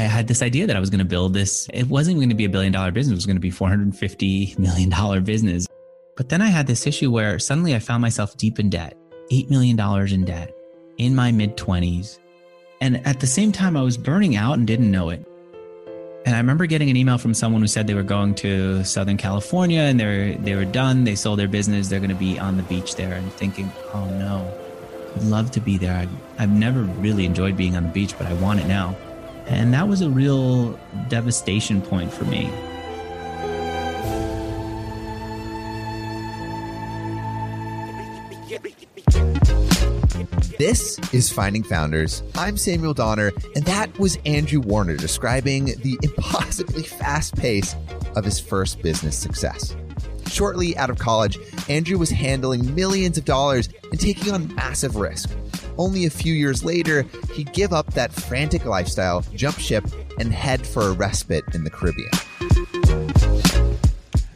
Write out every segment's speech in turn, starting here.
I had this idea that I was going to build this. It wasn't going to be a billion dollar business. It was going to be $450 million business. But then I had this issue where suddenly I found myself deep in debt, $8 million in debt in my mid 20s. And at the same time, I was burning out and didn't know it. And I remember getting an email from someone who said they were going to Southern California and they were, they were done. They sold their business. They're going to be on the beach there and thinking, oh no, I'd love to be there. I've, I've never really enjoyed being on the beach, but I want it now. And that was a real devastation point for me. This is Finding Founders. I'm Samuel Donner, and that was Andrew Warner describing the impossibly fast pace of his first business success. Shortly out of college, Andrew was handling millions of dollars and taking on massive risk. Only a few years later, he'd give up that frantic lifestyle, jump ship, and head for a respite in the Caribbean.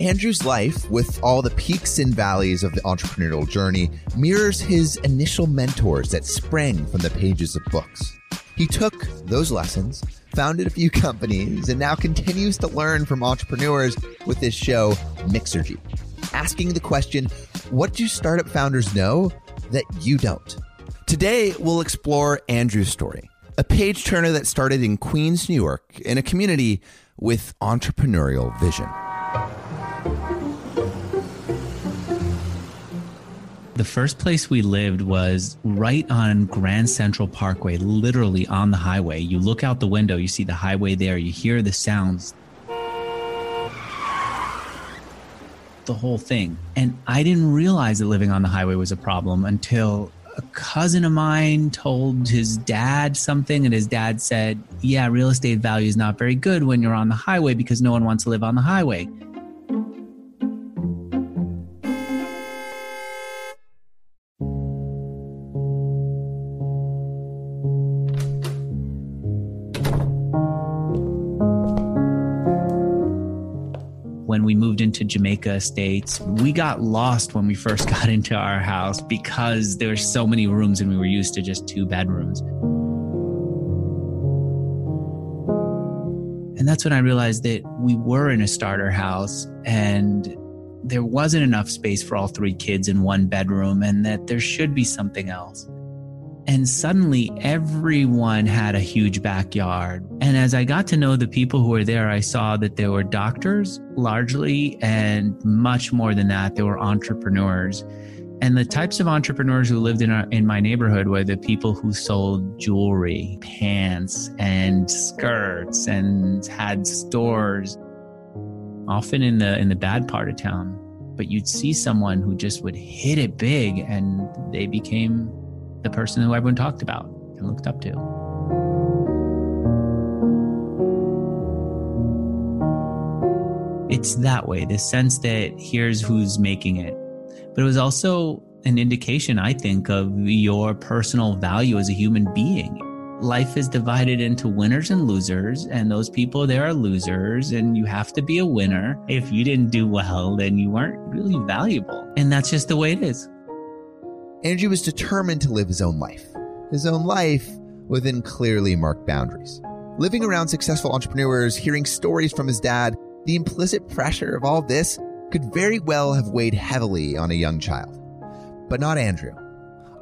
Andrew's life, with all the peaks and valleys of the entrepreneurial journey, mirrors his initial mentors that sprang from the pages of books. He took those lessons, founded a few companies, and now continues to learn from entrepreneurs with his show, Mixergy, asking the question what do startup founders know that you don't? Today, we'll explore Andrew's story, a page turner that started in Queens, New York, in a community with entrepreneurial vision. The first place we lived was right on Grand Central Parkway, literally on the highway. You look out the window, you see the highway there, you hear the sounds. The whole thing. And I didn't realize that living on the highway was a problem until a cousin of mine told his dad something, and his dad said, Yeah, real estate value is not very good when you're on the highway because no one wants to live on the highway. Jamaica Estates. We got lost when we first got into our house because there were so many rooms and we were used to just two bedrooms. And that's when I realized that we were in a starter house and there wasn't enough space for all three kids in one bedroom and that there should be something else. And suddenly everyone had a huge backyard. And as I got to know the people who were there, I saw that there were doctors largely, and much more than that, there were entrepreneurs. And the types of entrepreneurs who lived in, our, in my neighborhood were the people who sold jewelry, pants, and skirts, and had stores, often in the in the bad part of town. But you'd see someone who just would hit it big, and they became the person who everyone talked about and looked up to. It's that way, the sense that here's who's making it. But it was also an indication, I think, of your personal value as a human being. Life is divided into winners and losers, and those people there are losers, and you have to be a winner. If you didn't do well, then you weren't really valuable. And that's just the way it is. Andrew was determined to live his own life, his own life within clearly marked boundaries. Living around successful entrepreneurs, hearing stories from his dad, the implicit pressure of all this could very well have weighed heavily on a young child. But not Andrew.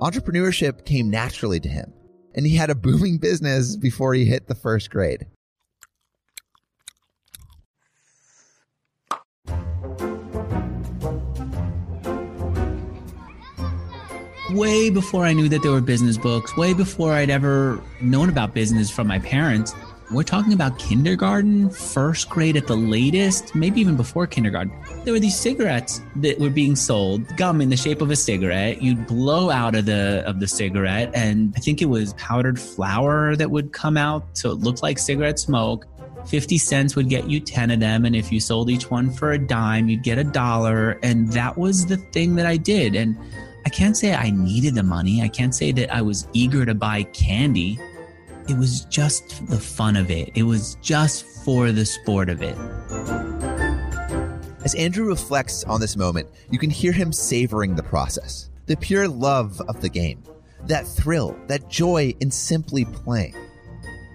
Entrepreneurship came naturally to him, and he had a booming business before he hit the first grade. Way before I knew that there were business books, way before I'd ever known about business from my parents. We're talking about kindergarten, first grade at the latest, maybe even before kindergarten. There were these cigarettes that were being sold, gum in the shape of a cigarette. You'd blow out of the of the cigarette, and I think it was powdered flour that would come out, so it looked like cigarette smoke. 50 cents would get you 10 of them. And if you sold each one for a dime, you'd get a dollar. And that was the thing that I did. And I can't say I needed the money. I can't say that I was eager to buy candy. It was just the fun of it. It was just for the sport of it. As Andrew reflects on this moment, you can hear him savoring the process, the pure love of the game, that thrill, that joy in simply playing.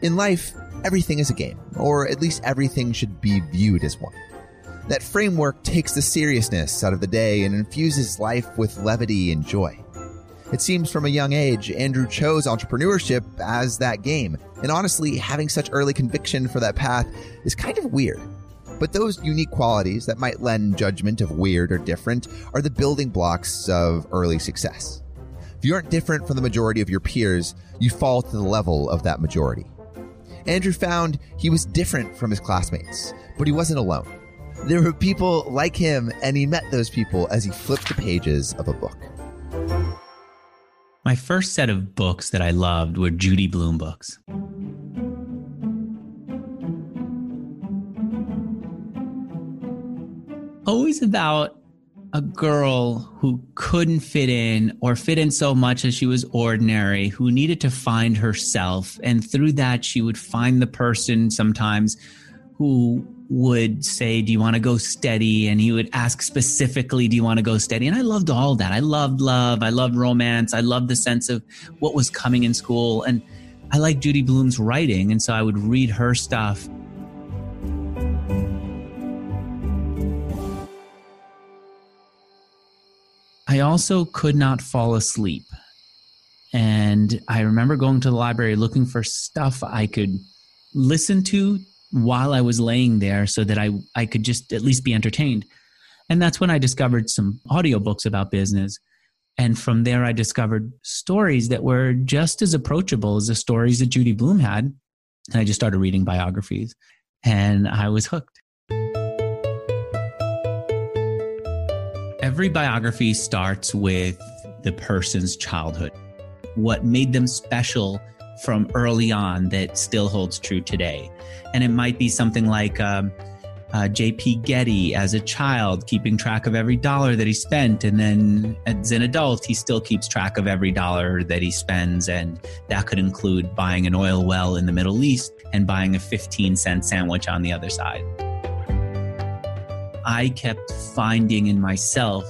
In life, everything is a game, or at least everything should be viewed as one. That framework takes the seriousness out of the day and infuses life with levity and joy. It seems from a young age, Andrew chose entrepreneurship as that game, and honestly, having such early conviction for that path is kind of weird. But those unique qualities that might lend judgment of weird or different are the building blocks of early success. If you aren't different from the majority of your peers, you fall to the level of that majority. Andrew found he was different from his classmates, but he wasn't alone. There were people like him, and he met those people as he flipped the pages of a book. My first set of books that I loved were Judy Blume books. Always about a girl who couldn't fit in or fit in so much as she was ordinary, who needed to find herself. And through that, she would find the person sometimes who would say, Do you want to go steady? And he would ask specifically, Do you want to go steady? And I loved all that. I loved love. I loved romance. I loved the sense of what was coming in school. And I liked Judy Blume's writing. And so I would read her stuff. I also could not fall asleep. And I remember going to the library looking for stuff I could listen to while I was laying there so that I, I could just at least be entertained. And that's when I discovered some audiobooks about business. And from there, I discovered stories that were just as approachable as the stories that Judy Blume had. And I just started reading biographies and I was hooked. Every biography starts with the person's childhood, what made them special from early on that still holds true today. And it might be something like um, uh, J.P. Getty as a child, keeping track of every dollar that he spent. And then as an adult, he still keeps track of every dollar that he spends. And that could include buying an oil well in the Middle East and buying a 15 cent sandwich on the other side. I kept finding in myself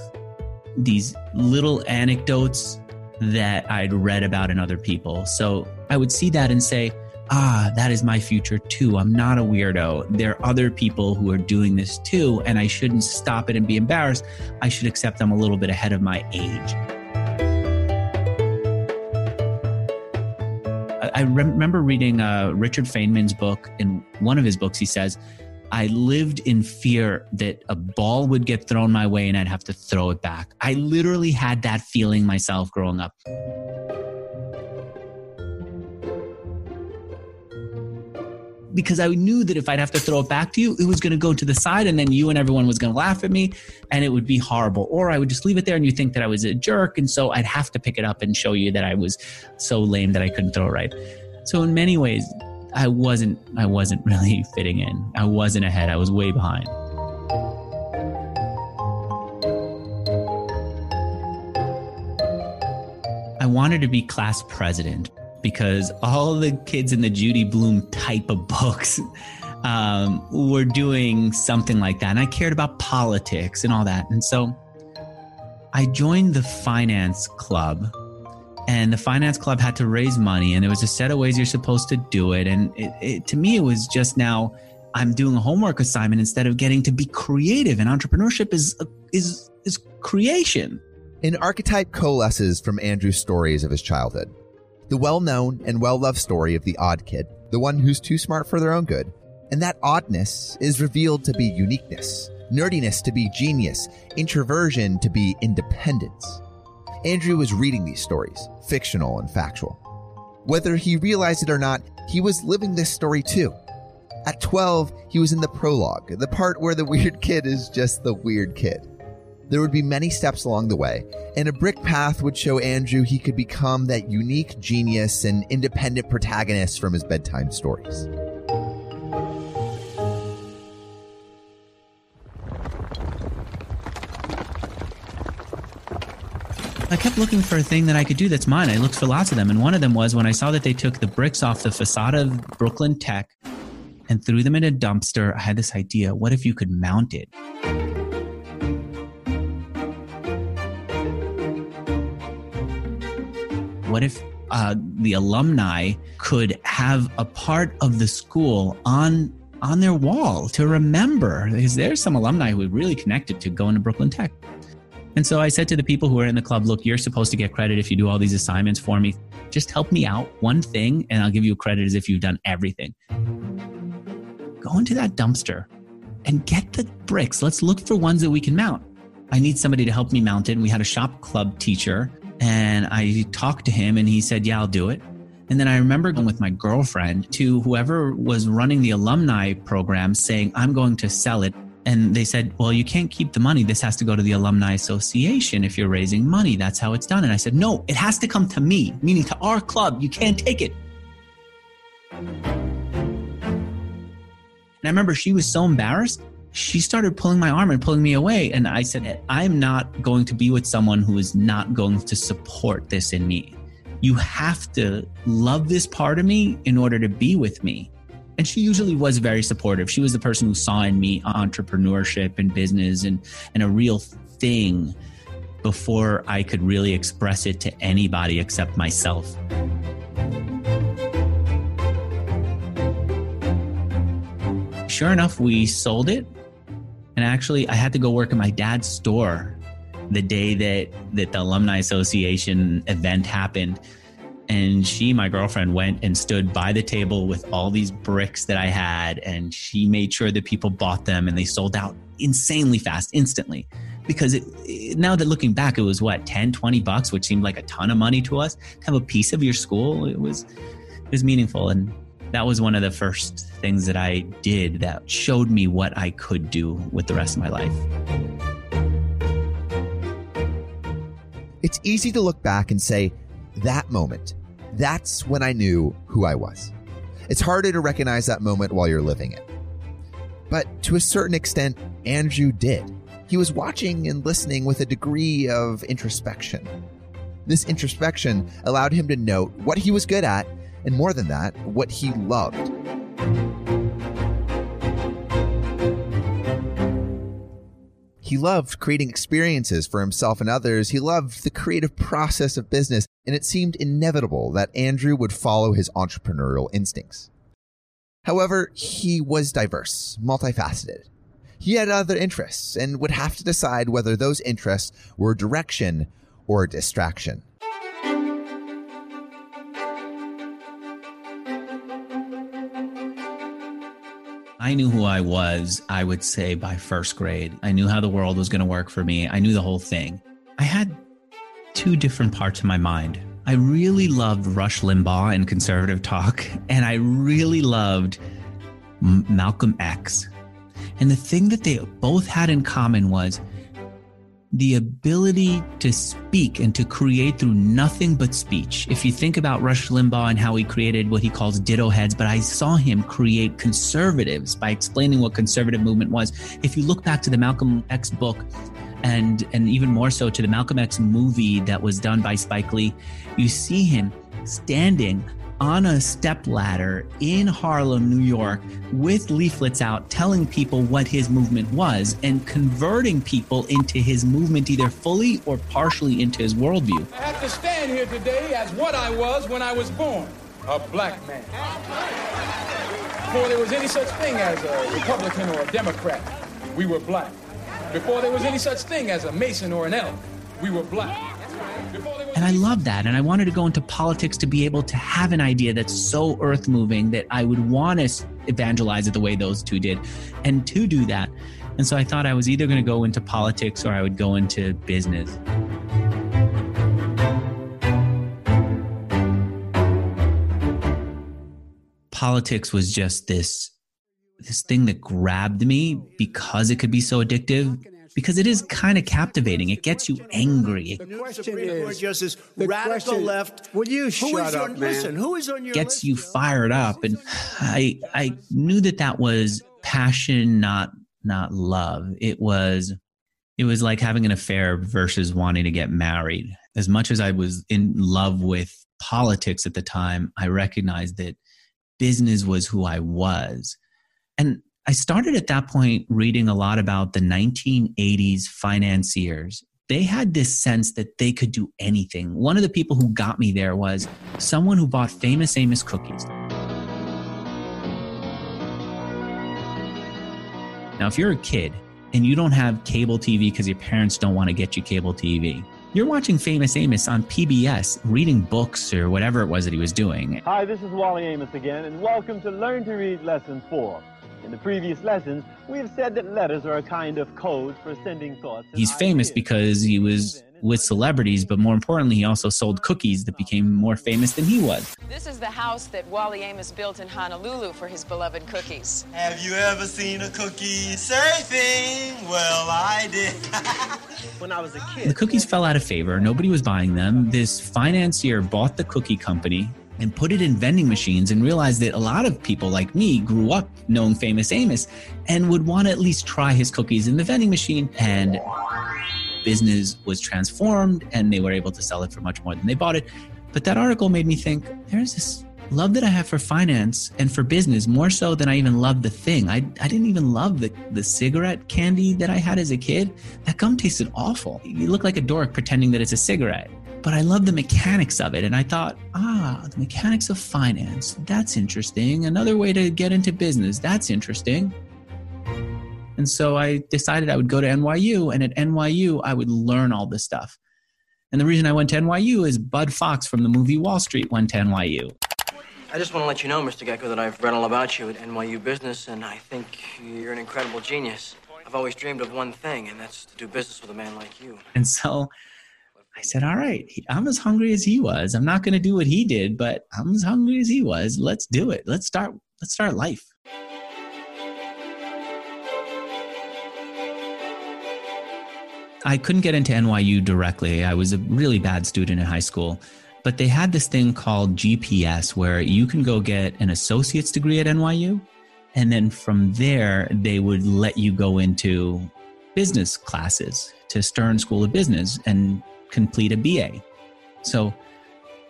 these little anecdotes that I'd read about in other people. So I would see that and say, ah, that is my future too. I'm not a weirdo. There are other people who are doing this too, and I shouldn't stop it and be embarrassed. I should accept I'm a little bit ahead of my age. I remember reading uh, Richard Feynman's book. In one of his books, he says, I lived in fear that a ball would get thrown my way and I'd have to throw it back. I literally had that feeling myself growing up. Because I knew that if I'd have to throw it back to you, it was going to go to the side and then you and everyone was going to laugh at me and it would be horrible. Or I would just leave it there and you think that I was a jerk. And so I'd have to pick it up and show you that I was so lame that I couldn't throw it right. So in many ways, I wasn't, I wasn't really fitting in. I wasn't ahead. I was way behind. I wanted to be class president because all the kids in the Judy Blume type of books um, were doing something like that. And I cared about politics and all that. And so I joined the finance club. And the finance club had to raise money, and there was a set of ways you're supposed to do it. And it, it, to me, it was just now I'm doing a homework assignment instead of getting to be creative. And entrepreneurship is is is creation. An archetype coalesces from Andrew's stories of his childhood the well known and well loved story of the odd kid, the one who's too smart for their own good. And that oddness is revealed to be uniqueness, nerdiness to be genius, introversion to be independence. Andrew was reading these stories, fictional and factual. Whether he realized it or not, he was living this story too. At 12, he was in the prologue, the part where the weird kid is just the weird kid. There would be many steps along the way, and a brick path would show Andrew he could become that unique genius and independent protagonist from his bedtime stories. I kept looking for a thing that I could do that's mine. I looked for lots of them, and one of them was when I saw that they took the bricks off the facade of Brooklyn Tech and threw them in a dumpster. I had this idea what if you could mount it? What if uh, the alumni could have a part of the school on on their wall to remember because there's some alumni who really connected to going to Brooklyn Tech. And so I said to the people who are in the club, look, you're supposed to get credit if you do all these assignments for me. Just help me out one thing and I'll give you credit as if you've done everything. Go into that dumpster and get the bricks. Let's look for ones that we can mount. I need somebody to help me mount it. And we had a shop club teacher and I talked to him and he said, yeah, I'll do it. And then I remember going with my girlfriend to whoever was running the alumni program saying, I'm going to sell it. And they said, Well, you can't keep the money. This has to go to the Alumni Association if you're raising money. That's how it's done. And I said, No, it has to come to me, meaning to our club. You can't take it. And I remember she was so embarrassed. She started pulling my arm and pulling me away. And I said, I'm not going to be with someone who is not going to support this in me you have to love this part of me in order to be with me. And she usually was very supportive. She was the person who saw in me entrepreneurship and business and, and a real thing before I could really express it to anybody except myself. Sure enough, we sold it. And actually, I had to go work in my dad's store the day that that the alumni association event happened. And she my girlfriend went and stood by the table with all these bricks that i had. And she made sure that people bought them and they sold out insanely fast instantly. Because it, now that looking back it was what 10 20 bucks which seemed like a ton of money to us? To have a piece of your school it was it was meaningful. And that was one of the first things that i did that showed me what i could do with the rest of my life It's easy to look back and say, that moment, that's when I knew who I was. It's harder to recognize that moment while you're living it. But to a certain extent, Andrew did. He was watching and listening with a degree of introspection. This introspection allowed him to note what he was good at, and more than that, what he loved. He loved creating experiences for himself and others. He loved the creative process of business, and it seemed inevitable that Andrew would follow his entrepreneurial instincts. However, he was diverse, multifaceted. He had other interests and would have to decide whether those interests were direction or distraction. I knew who I was, I would say, by first grade. I knew how the world was going to work for me. I knew the whole thing. I had two different parts of my mind. I really loved Rush Limbaugh and conservative talk, and I really loved M- Malcolm X. And the thing that they both had in common was the ability to speak and to create through nothing but speech. If you think about Rush Limbaugh and how he created what he calls ditto heads, but I saw him create conservatives by explaining what conservative movement was. If you look back to the Malcolm X book, and and even more so to the Malcolm X movie that was done by Spike Lee, you see him standing on a step ladder in Harlem, New York, with leaflets out telling people what his movement was and converting people into his movement either fully or partially into his worldview. I have to stand here today as what I was when I was born a black man. Before there was any such thing as a Republican or a Democrat, we were black. Before there was any such thing as a Mason or an elk, we were black. And I love that. And I wanted to go into politics to be able to have an idea that's so earth moving that I would want to evangelize it the way those two did. And to do that. And so I thought I was either going to go into politics or I would go into business. Politics was just this this thing that grabbed me because it could be so addictive because it is kind of captivating. It gets you angry. The question is, Justice, the radical question, left. Will you shut up, man? Listen, who is on your gets you fired up, and I I knew that that was passion, not not love. It was it was like having an affair versus wanting to get married. As much as I was in love with politics at the time, I recognized that business was who I was. And I started at that point reading a lot about the 1980s financiers they had this sense that they could do anything. One of the people who got me there was someone who bought famous Amos cookies. Now, if you're a kid and you don't have cable TV because your parents don't want to get you cable TV, you're watching Famous Amos on PBS, reading books or whatever it was that he was doing. Hi, this is Wally Amos again, and welcome to Learn to Read Lesson 4. In the previous lessons, we have said that letters are a kind of code for sending thoughts. He's famous because he was with celebrities, but more importantly, he also sold cookies that became more famous than he was. This is the house that Wally Amos built in Honolulu for his beloved cookies. Have you ever seen a cookie surfing? Well, I did. when I was a kid. The cookies fell out of favor. Nobody was buying them. This financier bought the cookie company and put it in vending machines and realized that a lot of people like me grew up knowing famous Amos and would want to at least try his cookies in the vending machine. And business was transformed and they were able to sell it for much more than they bought it. But that article made me think there's this love that I have for finance and for business more so than I even love the thing. I, I didn't even love the, the cigarette candy that I had as a kid. That gum tasted awful. You look like a dork pretending that it's a cigarette but I love the mechanics of it. And I thought, ah, the mechanics of finance, that's interesting. Another way to get into business, that's interesting. And so I decided I would go to NYU, and at NYU, I would learn all this stuff. And the reason I went to NYU is Bud Fox from the movie Wall Street went to NYU. I just want to let you know, Mr. Gekko, that I've read all about you at NYU Business, and I think you're an incredible genius. I've always dreamed of one thing, and that's to do business with a man like you. And so I said, all right, I'm as hungry as he was. I'm not going to do what he did, but I'm as hungry as he was. Let's do it. Let's start, let's start life. I couldn't get into NYU directly. I was a really bad student in high school, but they had this thing called GPS where you can go get an associate's degree at NYU. And then from there, they would let you go into business classes to Stern School of Business. And complete a BA. So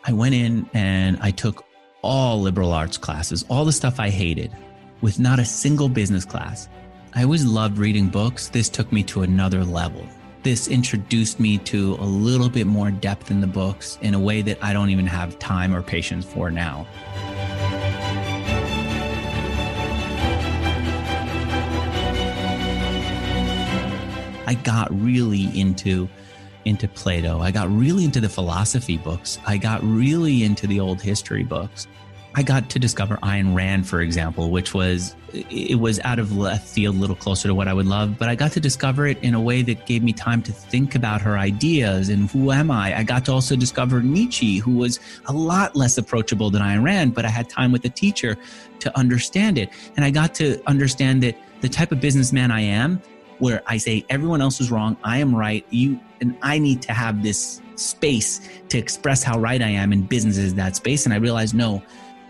I went in and I took all liberal arts classes, all the stuff I hated, with not a single business class. I always loved reading books. This took me to another level. This introduced me to a little bit more depth in the books in a way that I don't even have time or patience for now. I got really into into Plato. I got really into the philosophy books. I got really into the old history books. I got to discover Ayn Rand, for example, which was it was out of left field, a little closer to what I would love, but I got to discover it in a way that gave me time to think about her ideas and who am I. I got to also discover Nietzsche, who was a lot less approachable than Ayn Rand, but I had time with a teacher to understand it, and I got to understand that the type of businessman I am where I say everyone else is wrong, I am right, you and I need to have this space to express how right I am in business is that space. And I realized no,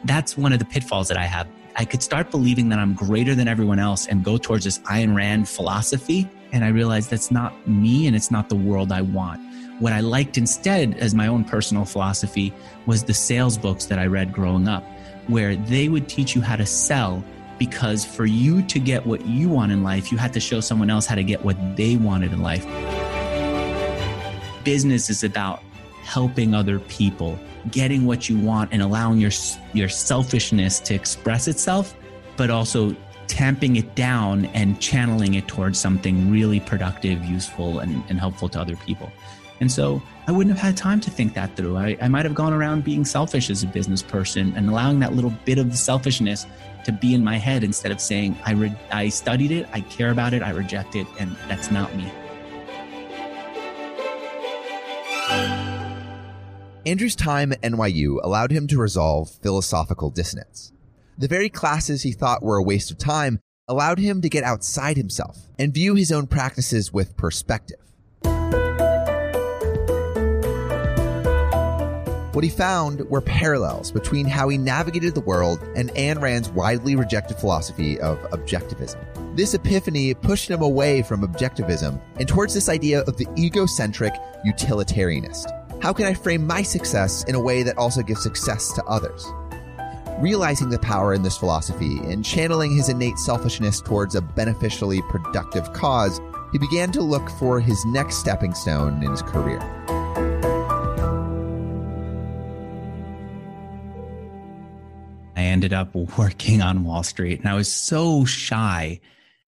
that's one of the pitfalls that I have. I could start believing that I'm greater than everyone else and go towards this Ayn Rand philosophy. And I realized that's not me and it's not the world I want. What I liked instead as my own personal philosophy was the sales books that I read growing up, where they would teach you how to sell because for you to get what you want in life, you had to show someone else how to get what they wanted in life. Business is about helping other people, getting what you want and allowing your your selfishness to express itself, but also tamping it down and channeling it towards something really productive, useful, and, and helpful to other people. And so I wouldn't have had time to think that through. I, I might have gone around being selfish as a business person and allowing that little bit of the selfishness to be in my head instead of saying, I, re- I studied it, I care about it, I reject it, and that's not me. Andrew's time at NYU allowed him to resolve philosophical dissonance. The very classes he thought were a waste of time allowed him to get outside himself and view his own practices with perspective. What he found were parallels between how he navigated the world and Ayn Rand's widely rejected philosophy of objectivism. This epiphany pushed him away from objectivism and towards this idea of the egocentric utilitarianist. How can I frame my success in a way that also gives success to others? Realizing the power in this philosophy and channeling his innate selfishness towards a beneficially productive cause, he began to look for his next stepping stone in his career. Ended up working on Wall Street, and I was so shy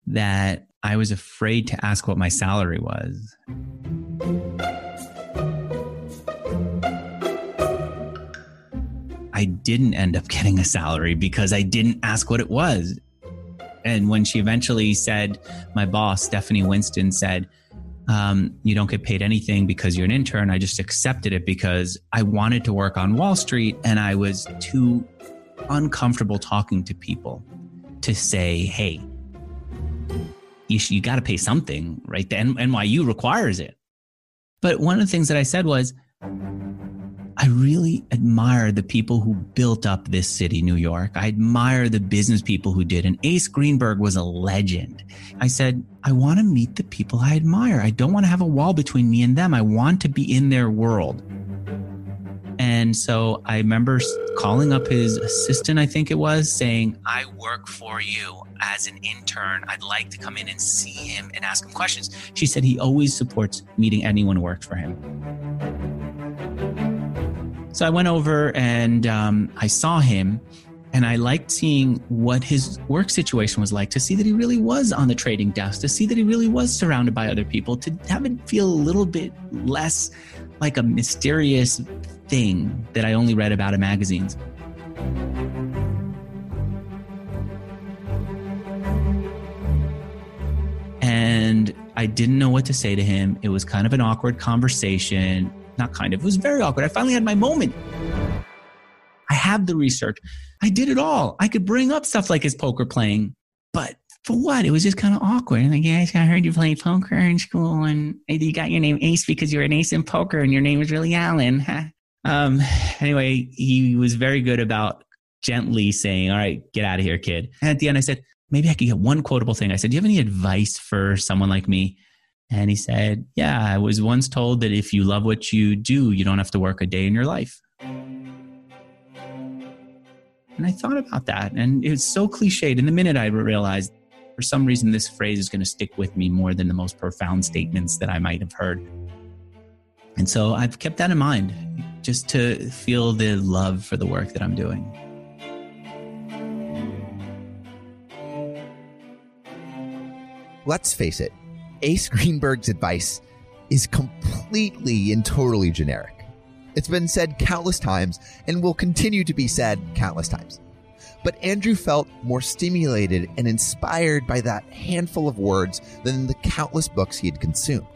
that I was afraid to ask what my salary was. I didn't end up getting a salary because I didn't ask what it was. And when she eventually said, my boss, Stephanie Winston, said, um, You don't get paid anything because you're an intern, I just accepted it because I wanted to work on Wall Street and I was too uncomfortable talking to people to say, Hey, you, you got to pay something, right? The NYU requires it. But one of the things that I said was, I really admire the people who built up this city, New York. I admire the business people who did. And Ace Greenberg was a legend. I said, I want to meet the people I admire. I don't want to have a wall between me and them. I want to be in their world. And so I remember calling up his assistant, I think it was, saying, I work for you as an intern. I'd like to come in and see him and ask him questions. She said he always supports meeting anyone who works for him. So I went over and um, I saw him and I liked seeing what his work situation was like to see that he really was on the trading desk, to see that he really was surrounded by other people, to have it feel a little bit less like a mysterious thing that I only read about in magazines. And I didn't know what to say to him. It was kind of an awkward conversation not kind of, it was very awkward. I finally had my moment. I have the research. I did it all. I could bring up stuff like his poker playing, but for what? It was just kind of awkward. Like, yes, I heard you play poker in school, and you got your name Ace because you were an ace in poker, and your name was really Alan. um. Anyway, he was very good about gently saying, "All right, get out of here, kid." And at the end, I said, "Maybe I could get one quotable thing." I said, "Do you have any advice for someone like me?" And he said, Yeah, I was once told that if you love what you do, you don't have to work a day in your life. And I thought about that, and it was so cliched. And the minute, I realized for some reason this phrase is going to stick with me more than the most profound statements that I might have heard. And so I've kept that in mind just to feel the love for the work that I'm doing. Let's face it, Ace Greenberg's advice is completely and totally generic. It's been said countless times and will continue to be said countless times. But Andrew felt more stimulated and inspired by that handful of words than the countless books he had consumed.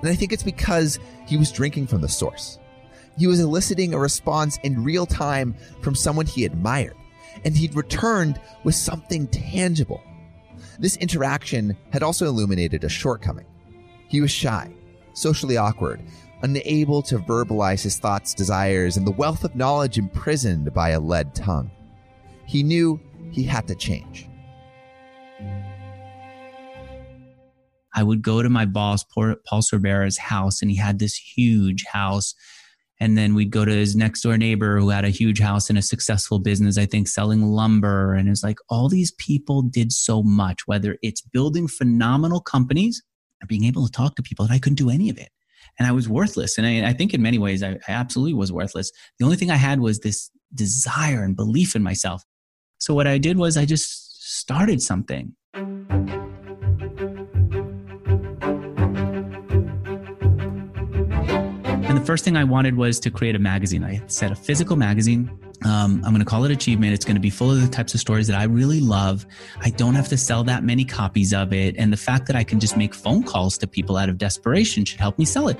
And I think it's because he was drinking from the source. He was eliciting a response in real time from someone he admired, and he'd returned with something tangible this interaction had also illuminated a shortcoming. He was shy, socially awkward, unable to verbalize his thoughts, desires, and the wealth of knowledge imprisoned by a lead tongue. He knew he had to change. I would go to my boss, Paul Sorbera's house, and he had this huge house and then we'd go to his next door neighbor who had a huge house and a successful business, I think selling lumber. And it's like all these people did so much, whether it's building phenomenal companies or being able to talk to people, and I couldn't do any of it. And I was worthless. And I, I think in many ways, I, I absolutely was worthless. The only thing I had was this desire and belief in myself. So what I did was I just started something. And the first thing I wanted was to create a magazine. I said a physical magazine. Um, I'm going to call it Achievement. It's going to be full of the types of stories that I really love. I don't have to sell that many copies of it. And the fact that I can just make phone calls to people out of desperation should help me sell it.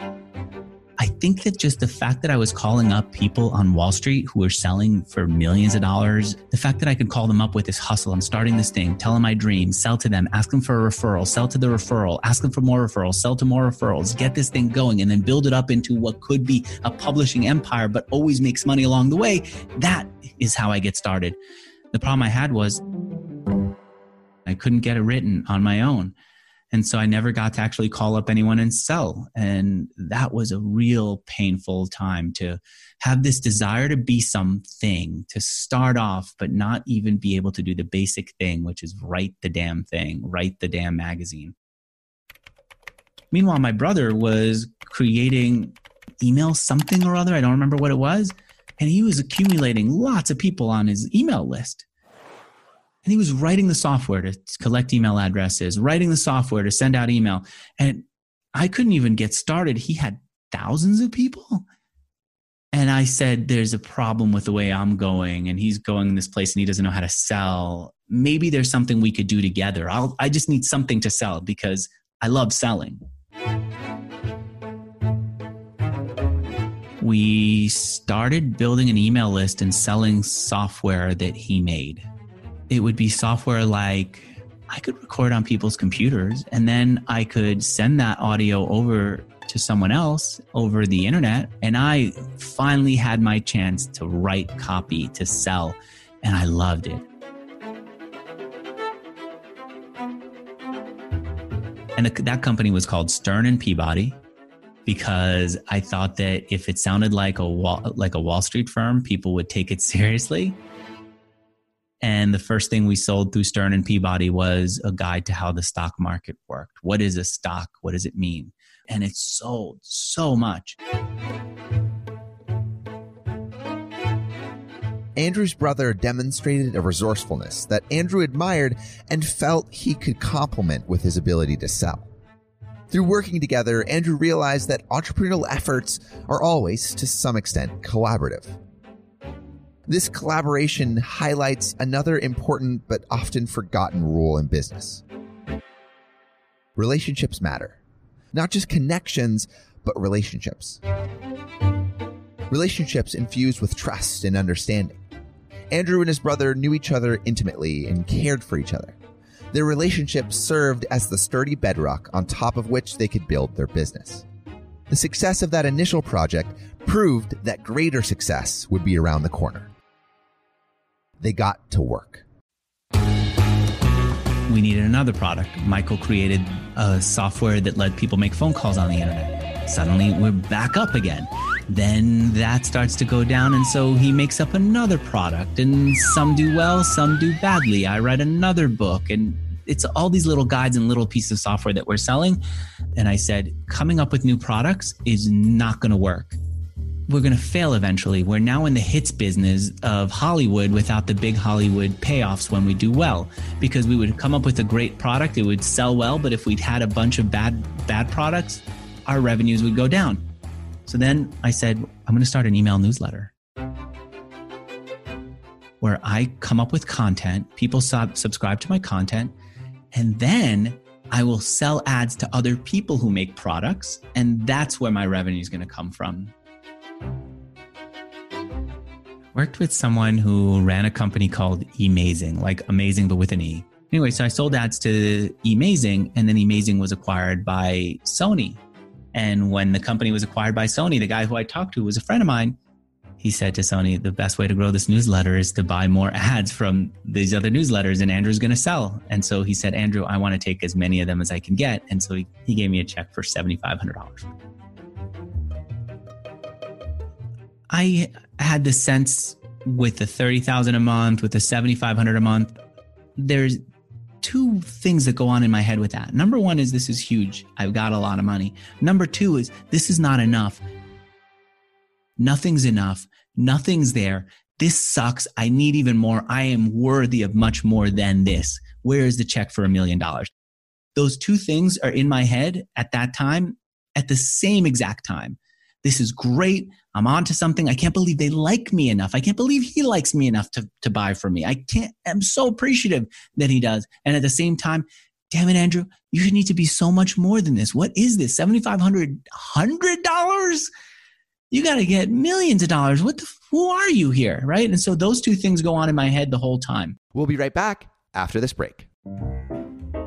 I think that just the fact that I was calling up people on Wall Street who were selling for millions of dollars, the fact that I could call them up with this hustle, I'm starting this thing, tell them my dream, sell to them, ask them for a referral, sell to the referral, ask them for more referrals, sell to more referrals, get this thing going, and then build it up into what could be a publishing empire, but always makes money along the way. That is how I get started. The problem I had was I couldn't get it written on my own. And so I never got to actually call up anyone and sell. And that was a real painful time to have this desire to be something, to start off, but not even be able to do the basic thing, which is write the damn thing, write the damn magazine. Meanwhile, my brother was creating email something or other. I don't remember what it was. And he was accumulating lots of people on his email list. And he was writing the software to collect email addresses, writing the software to send out email. And I couldn't even get started. He had thousands of people. And I said, There's a problem with the way I'm going. And he's going in this place and he doesn't know how to sell. Maybe there's something we could do together. I'll, I just need something to sell because I love selling. We started building an email list and selling software that he made. It would be software like I could record on people's computers and then I could send that audio over to someone else over the internet. And I finally had my chance to write copy to sell, and I loved it. And that company was called Stern and Peabody because I thought that if it sounded like a wall, like a Wall Street firm, people would take it seriously. And the first thing we sold through Stern and Peabody was a guide to how the stock market worked. What is a stock? What does it mean? And it sold so much. Andrew's brother demonstrated a resourcefulness that Andrew admired and felt he could complement with his ability to sell. Through working together, Andrew realized that entrepreneurial efforts are always, to some extent, collaborative. This collaboration highlights another important but often forgotten rule in business. Relationships matter. Not just connections, but relationships. Relationships infused with trust and understanding. Andrew and his brother knew each other intimately and cared for each other. Their relationship served as the sturdy bedrock on top of which they could build their business. The success of that initial project proved that greater success would be around the corner. They got to work. We needed another product. Michael created a software that let people make phone calls on the internet. Suddenly, we're back up again. Then that starts to go down, and so he makes up another product, and some do well, some do badly. I write another book, and it's all these little guides and little pieces of software that we're selling. And I said, coming up with new products is not going to work. We're going to fail eventually. We're now in the hits business of Hollywood without the big Hollywood payoffs when we do well. Because we would come up with a great product, it would sell well, but if we'd had a bunch of bad bad products, our revenues would go down. So then I said, I'm going to start an email newsletter where I come up with content, people sub- subscribe to my content, and then I will sell ads to other people who make products. And that's where my revenue is going to come from. Worked with someone who ran a company called Emazing, like amazing, but with an E. Anyway, so I sold ads to Emazing, and then Emazing was acquired by Sony. And when the company was acquired by Sony, the guy who I talked to was a friend of mine. He said to Sony, the best way to grow this newsletter is to buy more ads from these other newsletters, and Andrew's going to sell. And so he said, Andrew, I want to take as many of them as I can get. And so he, he gave me a check for $7,500. I had the sense with the 30,000 a month, with the 7,500 a month, there's two things that go on in my head with that. Number one is this is huge. I've got a lot of money. Number two is this is not enough. Nothing's enough. Nothing's there. This sucks. I need even more. I am worthy of much more than this. Where is the check for a million dollars? Those two things are in my head at that time at the same exact time. This is great. I'm on to something. I can't believe they like me enough. I can't believe he likes me enough to, to buy for me. I can't, I'm so appreciative that he does. And at the same time, damn it, Andrew, you need to be so much more than this. What is this? $7,500, $100? You got to get millions of dollars. What the, who are you here? Right. And so those two things go on in my head the whole time. We'll be right back after this break.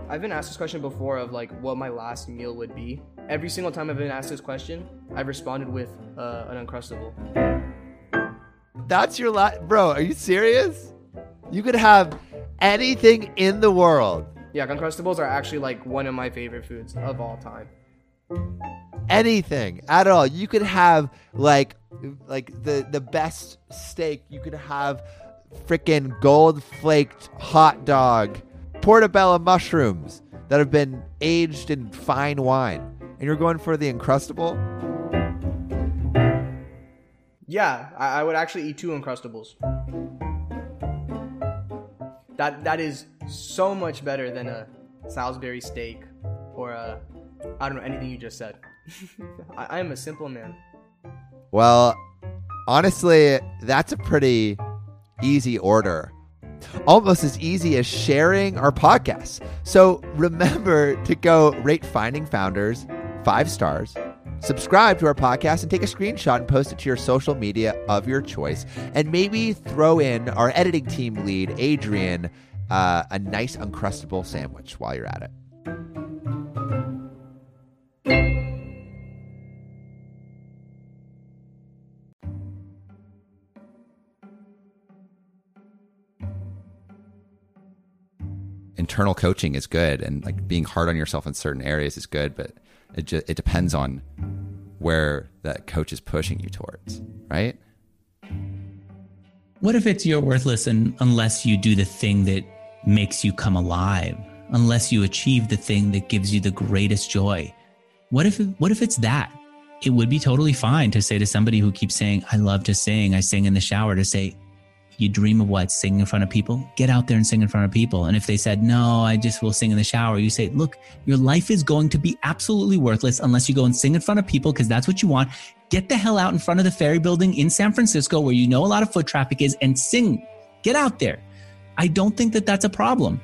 I've been asked this question before of like what my last meal would be. Every single time I've been asked this question, I've responded with uh, an uncrustable. That's your last, bro. Are you serious? You could have anything in the world. Yeah, uncrustables are actually like one of my favorite foods of all time. Anything at all. You could have like like the the best steak. You could have freaking gold flaked hot dog portobello mushrooms that have been aged in fine wine, and you're going for the encrustable. Yeah, I, I would actually eat two encrustables. That that is so much better than a Salisbury steak or a I don't know anything you just said. I, I am a simple man. Well, honestly, that's a pretty easy order. Almost as easy as sharing our podcast. So remember to go rate Finding Founders five stars, subscribe to our podcast, and take a screenshot and post it to your social media of your choice. And maybe throw in our editing team lead, Adrian, uh, a nice Uncrustable sandwich while you're at it. Internal coaching is good and like being hard on yourself in certain areas is good but it just it depends on where that coach is pushing you towards right? What if it's you're worthless and unless you do the thing that makes you come alive unless you achieve the thing that gives you the greatest joy what if what if it's that it would be totally fine to say to somebody who keeps saying i love to sing i sing in the shower to say you dream of what? Singing in front of people? Get out there and sing in front of people. And if they said, no, I just will sing in the shower, you say, look, your life is going to be absolutely worthless unless you go and sing in front of people because that's what you want. Get the hell out in front of the ferry building in San Francisco where you know a lot of foot traffic is and sing. Get out there. I don't think that that's a problem.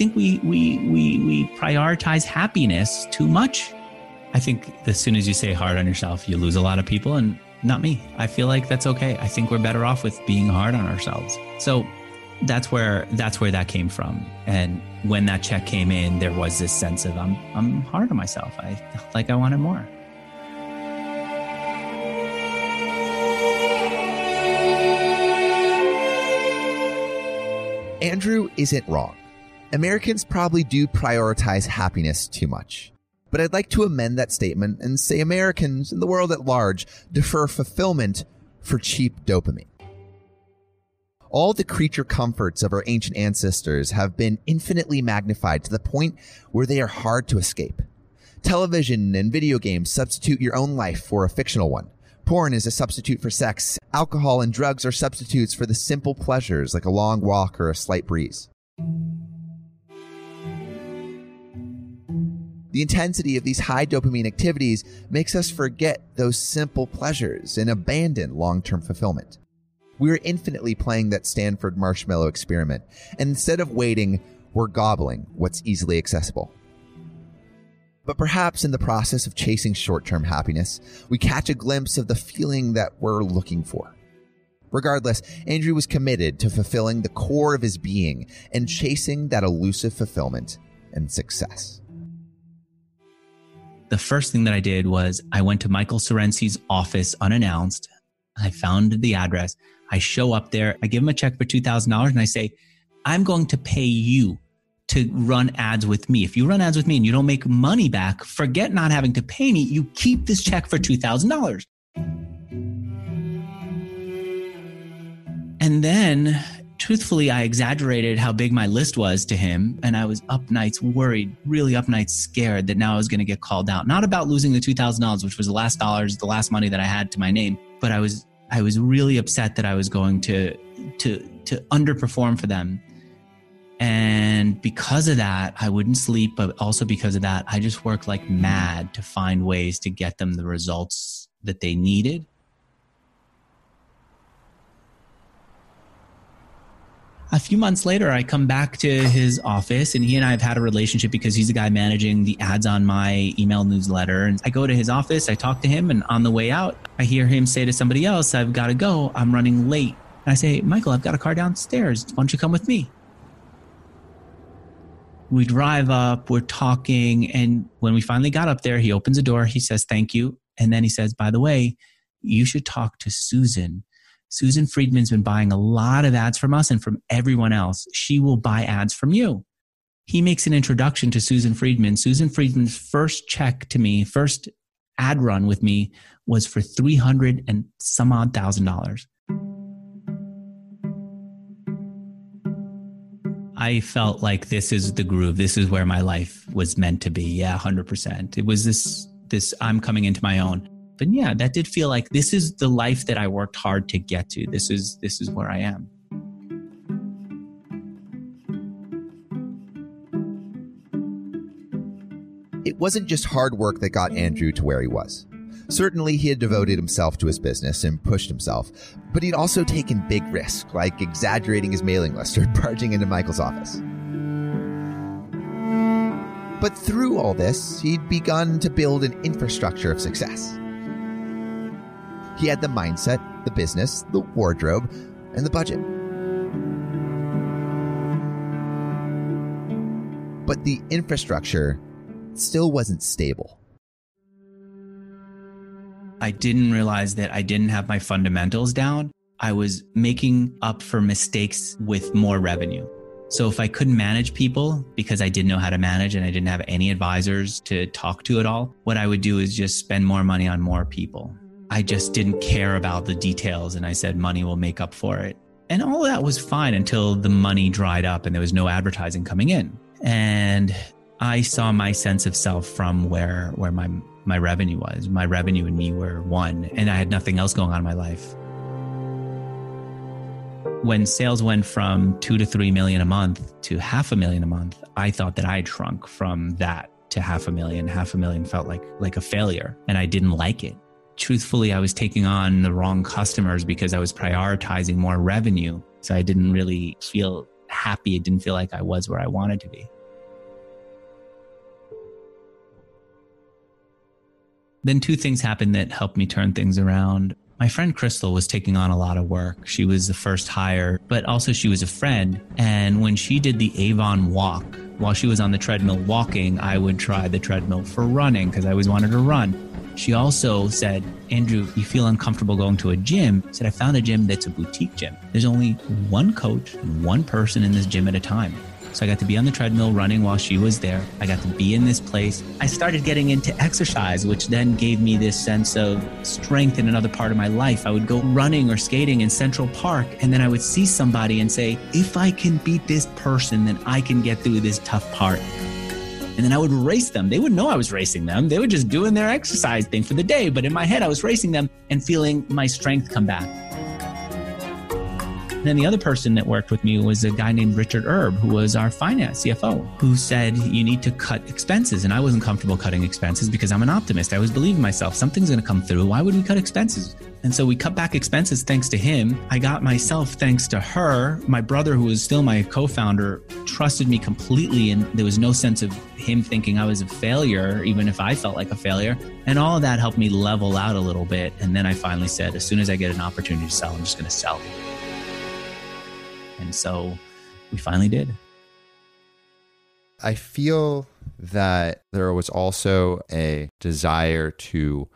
Think we we we we prioritize happiness too much I think as soon as you say hard on yourself, you lose a lot of people and not me. I feel like that's okay. I think we're better off with being hard on ourselves. So that's where that's where that came from. And when that check came in, there was this sense of I'm I'm hard on myself. I felt like I wanted more. Andrew isn't wrong. Americans probably do prioritize happiness too much. But I'd like to amend that statement and say Americans and the world at large defer fulfillment for cheap dopamine. All the creature comforts of our ancient ancestors have been infinitely magnified to the point where they are hard to escape. Television and video games substitute your own life for a fictional one. Porn is a substitute for sex. Alcohol and drugs are substitutes for the simple pleasures like a long walk or a slight breeze. The intensity of these high dopamine activities makes us forget those simple pleasures and abandon long term fulfillment. We're infinitely playing that Stanford marshmallow experiment, and instead of waiting, we're gobbling what's easily accessible. But perhaps in the process of chasing short term happiness, we catch a glimpse of the feeling that we're looking for. Regardless, Andrew was committed to fulfilling the core of his being and chasing that elusive fulfillment and success the first thing that I did was I went to Michael Sorensi's office unannounced. I found the address. I show up there. I give him a check for $2,000 and I say, I'm going to pay you to run ads with me. If you run ads with me and you don't make money back, forget not having to pay me. You keep this check for $2,000. And then truthfully, I exaggerated how big my list was to him. And I was up nights worried, really up nights scared that now I was going to get called out. Not about losing the $2,000, which was the last dollars, the last money that I had to my name, but I was, I was really upset that I was going to, to, to underperform for them. And because of that, I wouldn't sleep, but also because of that, I just worked like mad to find ways to get them the results that they needed a few months later, I come back to his office and he and I have had a relationship because he's the guy managing the ads on my email newsletter. And I go to his office, I talk to him, and on the way out, I hear him say to somebody else, I've got to go. I'm running late. And I say, Michael, I've got a car downstairs. Why don't you come with me? We drive up, we're talking. And when we finally got up there, he opens the door, he says, Thank you. And then he says, By the way, you should talk to Susan Susan Friedman's been buying a lot of ads from us and from everyone else. She will buy ads from you. He makes an introduction to Susan Friedman. Susan Friedman's first check to me, first ad run with me was for 300 and some odd thousand dollars. I felt like this is the groove. This is where my life was meant to be. Yeah, 100%. It was this this I'm coming into my own. But yeah, that did feel like this is the life that I worked hard to get to. This is this is where I am. It wasn't just hard work that got Andrew to where he was. Certainly, he had devoted himself to his business and pushed himself, but he'd also taken big risks, like exaggerating his mailing list or barging into Michael's office. But through all this, he'd begun to build an infrastructure of success. He had the mindset, the business, the wardrobe, and the budget. But the infrastructure still wasn't stable. I didn't realize that I didn't have my fundamentals down. I was making up for mistakes with more revenue. So if I couldn't manage people because I didn't know how to manage and I didn't have any advisors to talk to at all, what I would do is just spend more money on more people. I just didn't care about the details and I said money will make up for it. And all that was fine until the money dried up and there was no advertising coming in. And I saw my sense of self from where where my my revenue was. My revenue and me were one, and I had nothing else going on in my life. When sales went from two to three million a month to half a million a month, I thought that I had shrunk from that to half a million. Half a million felt like like a failure, and I didn't like it. Truthfully, I was taking on the wrong customers because I was prioritizing more revenue. So I didn't really feel happy. It didn't feel like I was where I wanted to be. Then two things happened that helped me turn things around. My friend Crystal was taking on a lot of work. She was the first hire, but also she was a friend. And when she did the Avon walk, while she was on the treadmill walking, I would try the treadmill for running because I always wanted to run. She also said, Andrew, you feel uncomfortable going to a gym? Said, I found a gym that's a boutique gym. There's only one coach, one person in this gym at a time. So I got to be on the treadmill running while she was there. I got to be in this place. I started getting into exercise, which then gave me this sense of strength in another part of my life. I would go running or skating in Central Park, and then I would see somebody and say, if I can beat this person, then I can get through this tough part. And then I would race them. They wouldn't know I was racing them. They were just doing their exercise thing for the day. But in my head, I was racing them and feeling my strength come back. Then the other person that worked with me was a guy named Richard Erb, who was our finance CFO, who said, You need to cut expenses. And I wasn't comfortable cutting expenses because I'm an optimist. I always believe myself. Something's going to come through. Why would we cut expenses? And so we cut back expenses thanks to him. I got myself thanks to her. My brother, who was still my co founder, trusted me completely. And there was no sense of him thinking I was a failure, even if I felt like a failure. And all of that helped me level out a little bit. And then I finally said, as soon as I get an opportunity to sell, I'm just going to sell. And so we finally did. I feel that there was also a desire to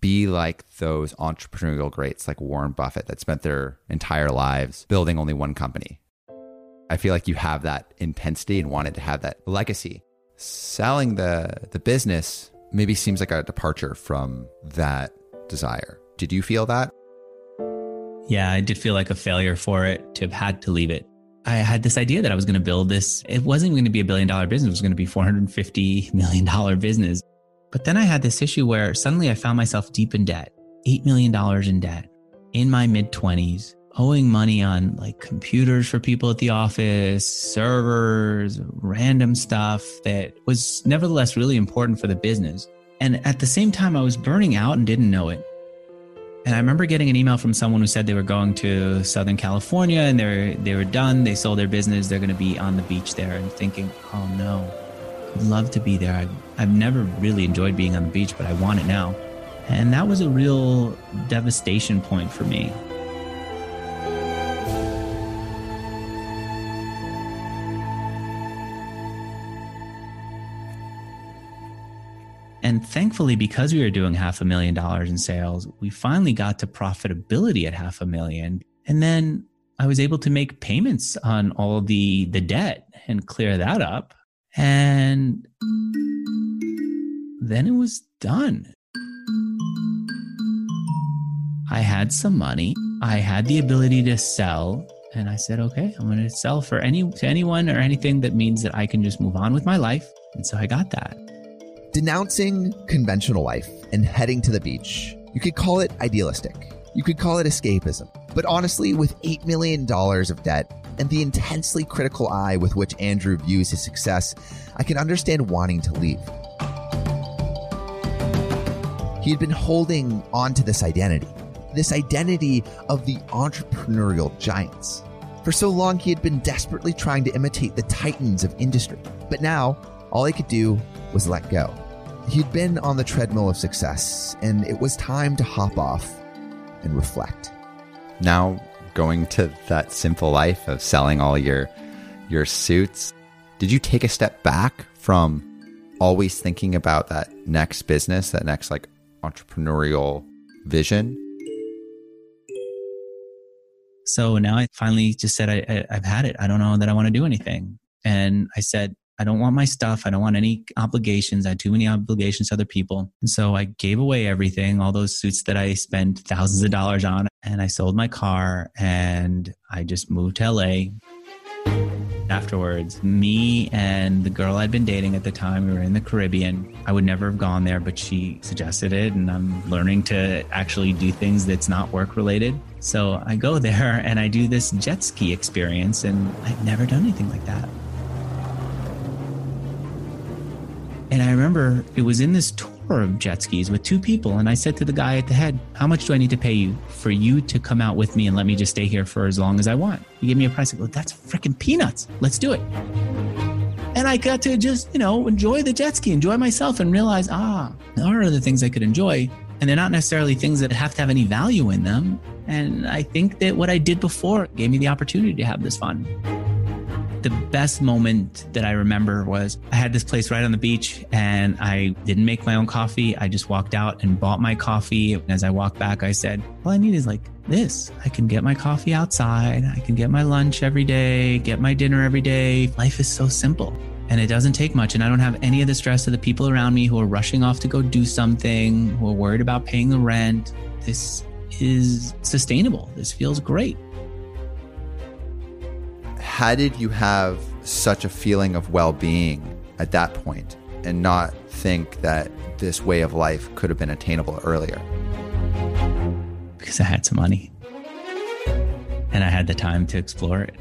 be like those entrepreneurial greats like Warren Buffett that spent their entire lives building only one company. I feel like you have that intensity and wanted to have that legacy. Selling the the business maybe seems like a departure from that desire. Did you feel that? Yeah, I did feel like a failure for it to have had to leave it. I had this idea that I was going to build this. It wasn't going to be a billion dollar business. It was going to be $450 million business. But then I had this issue where suddenly I found myself deep in debt, $8 million in debt in my mid 20s, owing money on like computers for people at the office, servers, random stuff that was nevertheless really important for the business. And at the same time, I was burning out and didn't know it. And I remember getting an email from someone who said they were going to Southern California and they were they were done. They sold their business. They're going to be on the beach there, and thinking, oh no, I'd love to be there. I've, I've never really enjoyed being on the beach, but I want it now. And that was a real devastation point for me. And thankfully, because we were doing half a million dollars in sales, we finally got to profitability at half a million. And then I was able to make payments on all the, the debt and clear that up. And then it was done. I had some money. I had the ability to sell And I said, okay, I'm going to sell for any to anyone or anything that means that I can just move on with my life. And so I got that. Denouncing conventional life and heading to the beach, you could call it idealistic. You could call it escapism. But honestly, with $8 million of debt and the intensely critical eye with which Andrew views his success, I can understand wanting to leave. He had been holding on to this identity, this identity of the entrepreneurial giants. For so long, he had been desperately trying to imitate the titans of industry. But now, all he could do was let go. He'd been on the treadmill of success, and it was time to hop off and reflect. Now, going to that simple life of selling all your your suits, did you take a step back from always thinking about that next business, that next like entrepreneurial vision? So now I finally just said, I, I, have had it. I don't know that I want to do anything. And I said, I don't want my stuff. I don't want any obligations. I had too many obligations to other people. And so I gave away everything, all those suits that I spent thousands of dollars on. And I sold my car and I just moved to LA afterwards. Me and the girl I'd been dating at the time, we were in the Caribbean. I would never have gone there, but she suggested it, and I'm learning to actually do things that's not work related. So I go there and I do this jet ski experience, and I've never done anything like that. And I remember it was in this tour of jet skis with two people. And I said to the guy at the head, How much do I need to pay you for you to come out with me and let me just stay here for as long as I want? He gave me a price. I go, That's freaking peanuts. Let's do it. And I got to just, you know, enjoy the jet ski, enjoy myself, and realize, ah, there are other things I could enjoy. And they're not necessarily things that have to have any value in them. And I think that what I did before gave me the opportunity to have this fun the best moment that I remember was I had this place right on the beach and I didn't make my own coffee. I just walked out and bought my coffee. And as I walked back, I said, All I need is like this. I can get my coffee outside. I can get my lunch every day, get my dinner every day. Life is so simple and it doesn't take much. And I don't have any of the stress of the people around me who are rushing off to go do something, who are worried about paying the rent. This is sustainable. This feels great how did you have such a feeling of well being at that point and not think that this way of life could have been attainable earlier? Because I had some money and I had the time to explore it.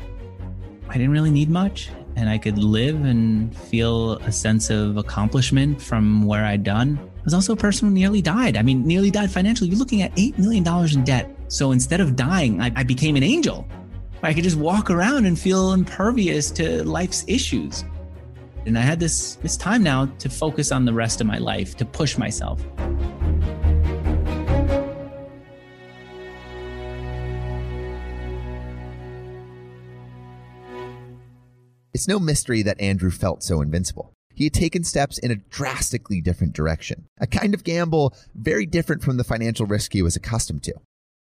I didn't really need much and I could live and feel a sense of accomplishment from where I'd done. I was also a person who nearly died. I mean, nearly died financially. You're looking at $8 million in debt. So instead of dying, I, I became an angel. I could just walk around and feel impervious to life's issues. And I had this this time now to focus on the rest of my life, to push myself. It's no mystery that Andrew felt so invincible. He had taken steps in a drastically different direction, a kind of gamble very different from the financial risk he was accustomed to.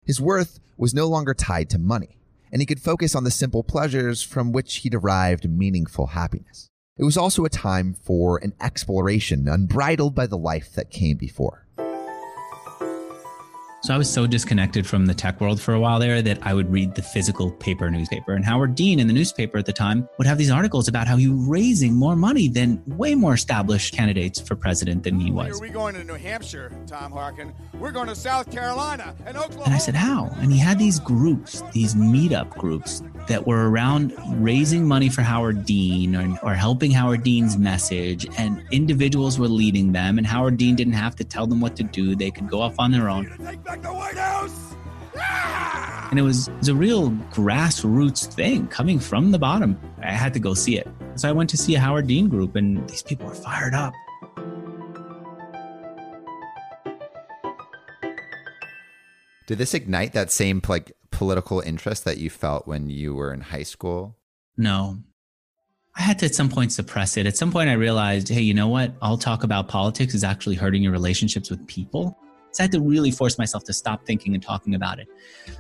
His worth was no longer tied to money and he could focus on the simple pleasures from which he derived meaningful happiness. It was also a time for an exploration unbridled by the life that came before. So I was so disconnected from the tech world for a while there that I would read the physical paper newspaper. And Howard Dean in the newspaper at the time would have these articles about how he was raising more money than way more established candidates for president than he was. Are we going to New Hampshire, Tom Harkin? We're going to South Carolina and Oklahoma. And I said, how? And he had these groups, these meetup groups that were around raising money for Howard Dean or, or helping Howard Dean's message. And individuals were leading them. And Howard Dean didn't have to tell them what to do. They could go off on their own back the White House. Ah! And it was, it was a real grassroots thing coming from the bottom. I had to go see it. So I went to see a Howard Dean group, and these people were fired up. Did this ignite that same like political interest that you felt when you were in high school? No. I had to at some point suppress it. At some point I realized, hey, you know what? I'll talk about politics is actually hurting your relationships with people. So I had to really force myself to stop thinking and talking about it.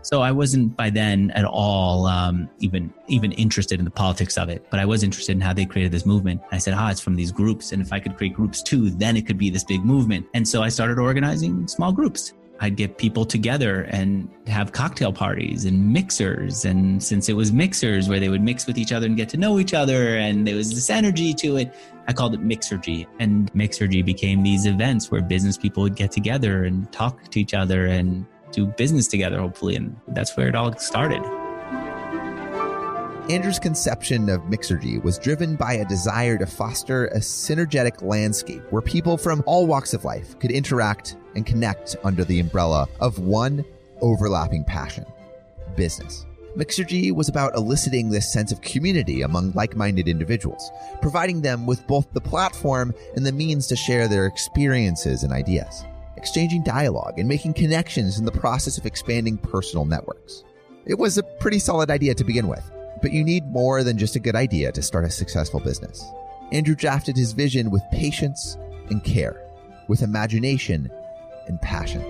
So I wasn't by then at all um, even even interested in the politics of it, but I was interested in how they created this movement. And I said, ah, it's from these groups, and if I could create groups too, then it could be this big movement. And so I started organizing small groups. I'd get people together and have cocktail parties and mixers. And since it was mixers where they would mix with each other and get to know each other, and there was this energy to it, I called it Mixergy. And Mixergy became these events where business people would get together and talk to each other and do business together, hopefully. And that's where it all started. Andrew's conception of Mixergy was driven by a desire to foster a synergetic landscape where people from all walks of life could interact and connect under the umbrella of one overlapping passion business. Mixergy was about eliciting this sense of community among like minded individuals, providing them with both the platform and the means to share their experiences and ideas, exchanging dialogue and making connections in the process of expanding personal networks. It was a pretty solid idea to begin with but you need more than just a good idea to start a successful business. Andrew drafted his vision with patience and care, with imagination and passion.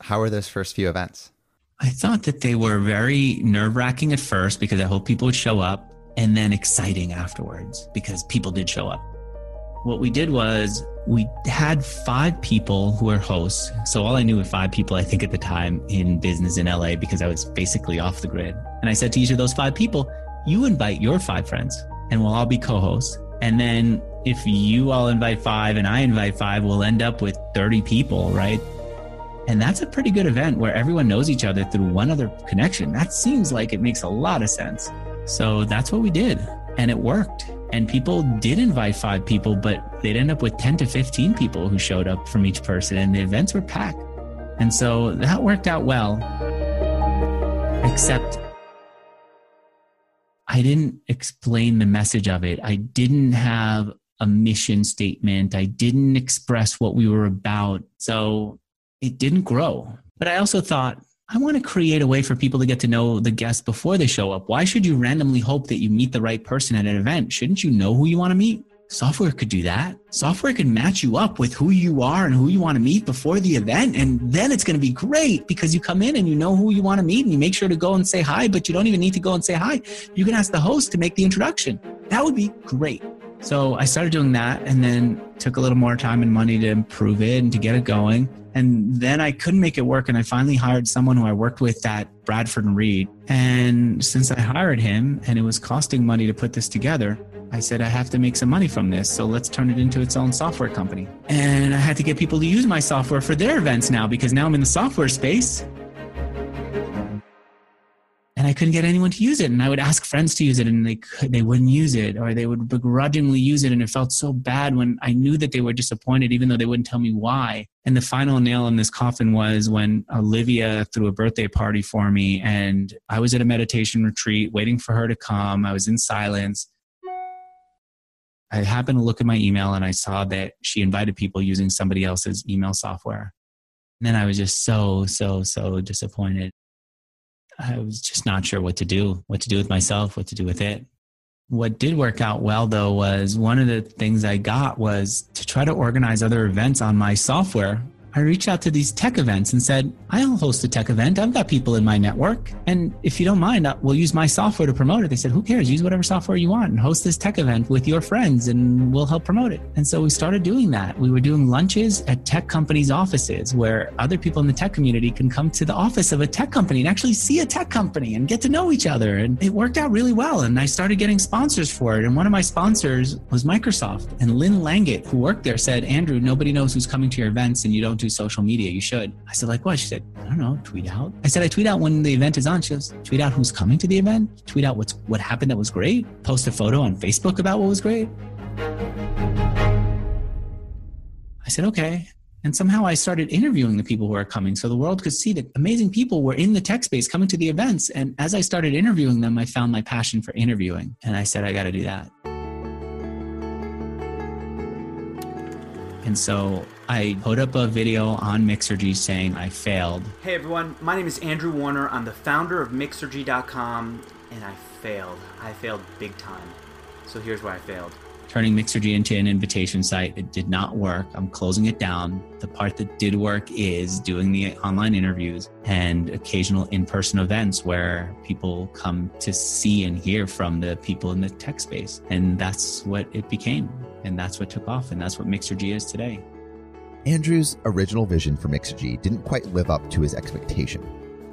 How were those first few events? I thought that they were very nerve wracking at first because I hoped people would show up, and then exciting afterwards because people did show up. What we did was we had five people who were hosts. So all I knew were five people, I think, at the time in business in LA because I was basically off the grid. And I said to each of those five people, you invite your five friends and we'll all be co hosts. And then if you all invite five and I invite five, we'll end up with 30 people, right? And that's a pretty good event where everyone knows each other through one other connection. That seems like it makes a lot of sense. So that's what we did. And it worked. And people did invite five people, but they'd end up with 10 to 15 people who showed up from each person, and the events were packed. And so that worked out well. Except I didn't explain the message of it. I didn't have a mission statement. I didn't express what we were about. So it didn't grow. But I also thought, I want to create a way for people to get to know the guests before they show up. Why should you randomly hope that you meet the right person at an event? Shouldn't you know who you want to meet? Software could do that. Software could match you up with who you are and who you want to meet before the event. And then it's going to be great because you come in and you know who you want to meet and you make sure to go and say hi, but you don't even need to go and say hi. You can ask the host to make the introduction. That would be great. So I started doing that and then took a little more time and money to improve it and to get it going. And then I couldn't make it work. And I finally hired someone who I worked with at Bradford and Reed. And since I hired him and it was costing money to put this together, I said, I have to make some money from this. So let's turn it into its own software company. And I had to get people to use my software for their events now because now I'm in the software space and I couldn't get anyone to use it. And I would ask friends to use it, and they could, they wouldn't use it, or they would begrudgingly use it. And it felt so bad when I knew that they were disappointed, even though they wouldn't tell me why. And the final nail in this coffin was when Olivia threw a birthday party for me, and I was at a meditation retreat waiting for her to come. I was in silence. I happened to look at my email and I saw that she invited people using somebody else's email software. And then I was just so, so, so disappointed. I was just not sure what to do, what to do with myself, what to do with it. What did work out well though was one of the things I got was to try to organize other events on my software I reached out to these tech events and said, I'll host a tech event. I've got people in my network. And if you don't mind, uh, we'll use my software to promote it. They said, Who cares? Use whatever software you want and host this tech event with your friends and we'll help promote it. And so we started doing that. We were doing lunches at tech companies' offices where other people in the tech community can come to the office of a tech company and actually see a tech company and get to know each other. And it worked out really well. And I started getting sponsors for it. And one of my sponsors was Microsoft. And Lynn Langit, who worked there, said, Andrew, nobody knows who's coming to your events and you don't social media. You should. I said, like what? She said, I don't know, tweet out. I said, I tweet out when the event is on. She goes, tweet out who's coming to the event, tweet out what's what happened that was great, post a photo on Facebook about what was great. I said, okay. And somehow I started interviewing the people who are coming so the world could see that amazing people were in the tech space coming to the events. And as I started interviewing them, I found my passion for interviewing. And I said, I got to do that. And so I put up a video on Mixergy saying I failed. Hey everyone, my name is Andrew Warner. I'm the founder of Mixergy.com, and I failed. I failed big time. So here's where I failed. turning Mixergy into an invitation site. It did not work. I'm closing it down. The part that did work is doing the online interviews and occasional in person events where people come to see and hear from the people in the tech space. And that's what it became. And that's what took off. And that's what Mixergy is today. Andrew's original vision for Mixergy didn't quite live up to his expectation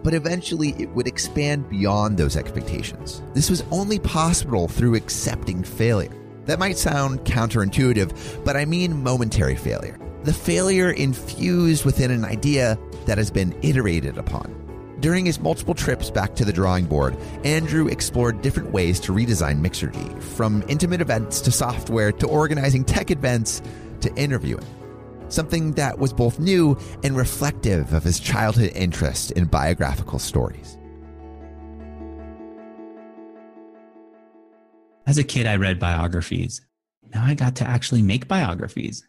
but eventually it would expand beyond those expectations. This was only possible through accepting failure. That might sound counterintuitive, but I mean momentary failure. The failure infused within an idea that has been iterated upon. During his multiple trips back to the drawing board, Andrew explored different ways to redesign Mixergy, from intimate events to software to organizing tech events to interviewing something that was both new and reflective of his childhood interest in biographical stories. As a kid, I read biographies. Now I got to actually make biographies.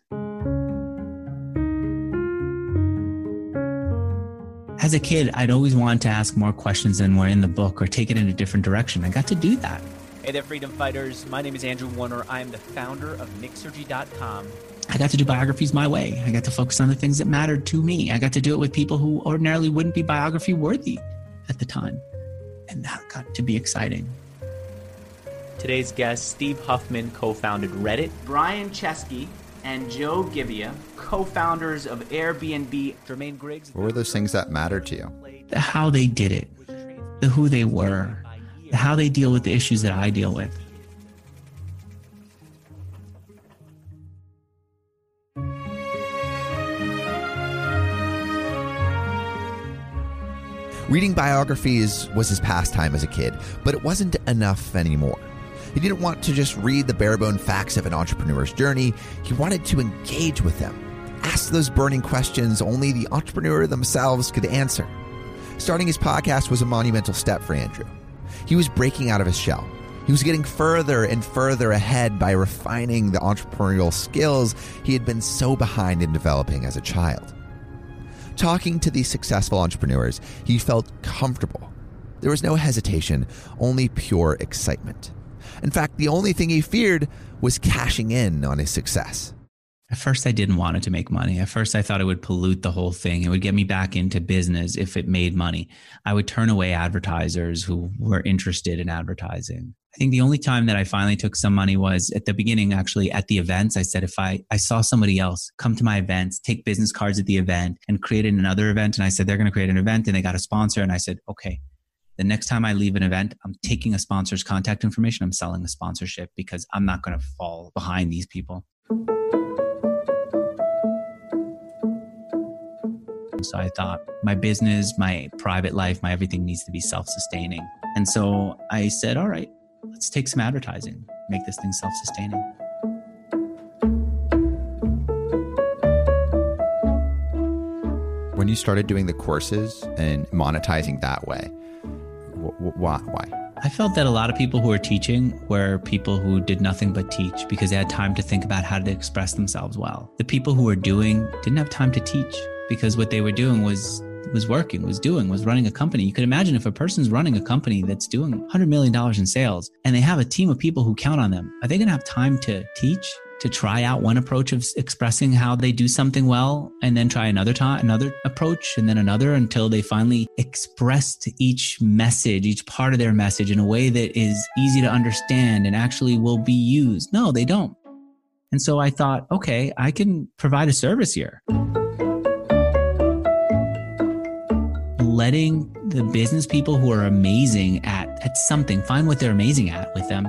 As a kid, I'd always wanted to ask more questions than were in the book or take it in a different direction. I got to do that. Hey there, freedom fighters. My name is Andrew Warner. I am the founder of Mixergy.com I got to do biographies my way. I got to focus on the things that mattered to me. I got to do it with people who ordinarily wouldn't be biography worthy at the time. And that got to be exciting. Today's guest, Steve Huffman, co founded Reddit. Brian Chesky and Joe Gebbia, co founders of Airbnb. Jermaine Griggs. What were those things that mattered to you? The how they did it, the who they were, the how they deal with the issues that I deal with. Reading biographies was his pastime as a kid, but it wasn't enough anymore. He didn't want to just read the barebone facts of an entrepreneur's journey, he wanted to engage with them. Ask those burning questions only the entrepreneur themselves could answer. Starting his podcast was a monumental step for Andrew. He was breaking out of his shell. He was getting further and further ahead by refining the entrepreneurial skills he had been so behind in developing as a child. Talking to these successful entrepreneurs, he felt comfortable. There was no hesitation, only pure excitement. In fact, the only thing he feared was cashing in on his success. At first, I didn't want it to make money. At first, I thought it would pollute the whole thing. It would get me back into business if it made money. I would turn away advertisers who were interested in advertising. I think the only time that I finally took some money was at the beginning, actually at the events. I said, if I, I saw somebody else come to my events, take business cards at the event and create another event. And I said, they're going to create an event and they got a sponsor. And I said, okay, the next time I leave an event, I'm taking a sponsor's contact information. I'm selling a sponsorship because I'm not going to fall behind these people. So I thought my business, my private life, my everything needs to be self sustaining. And so I said, all right, let's take some advertising, make this thing self sustaining. When you started doing the courses and monetizing that way, why? Why? I felt that a lot of people who were teaching were people who did nothing but teach because they had time to think about how to express themselves well. The people who were doing didn't have time to teach because what they were doing was was working, was doing, was running a company. You could imagine if a person's running a company that's doing $100 million in sales and they have a team of people who count on them, are they going to have time to teach? To try out one approach of expressing how they do something well, and then try another time, another approach, and then another until they finally expressed each message, each part of their message in a way that is easy to understand and actually will be used. No, they don't. And so I thought, okay, I can provide a service here. Letting the business people who are amazing at, at something find what they're amazing at with them,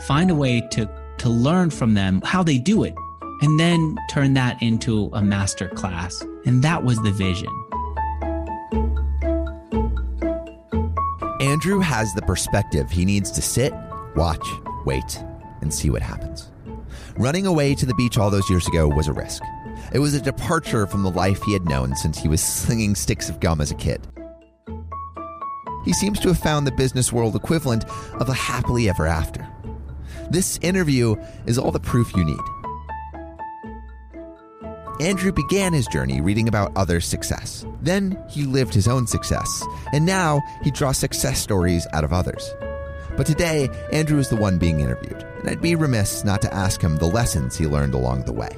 find a way to, to learn from them how they do it, and then turn that into a master class. And that was the vision. Andrew has the perspective he needs to sit, watch, wait, and see what happens. Running away to the beach all those years ago was a risk. It was a departure from the life he had known since he was slinging sticks of gum as a kid he seems to have found the business world equivalent of a happily ever after. This interview is all the proof you need. Andrew began his journey reading about others' success. Then he lived his own success, and now he draws success stories out of others. But today, Andrew is the one being interviewed, and I'd be remiss not to ask him the lessons he learned along the way.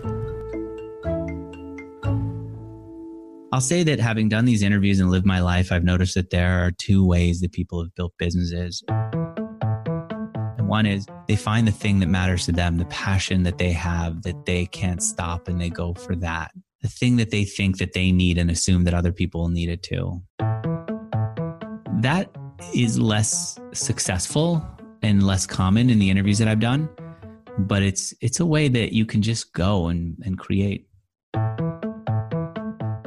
I'll say that having done these interviews and lived my life, I've noticed that there are two ways that people have built businesses. One is they find the thing that matters to them, the passion that they have that they can't stop and they go for that. The thing that they think that they need and assume that other people need it too. That is less successful and less common in the interviews that I've done, but it's it's a way that you can just go and, and create.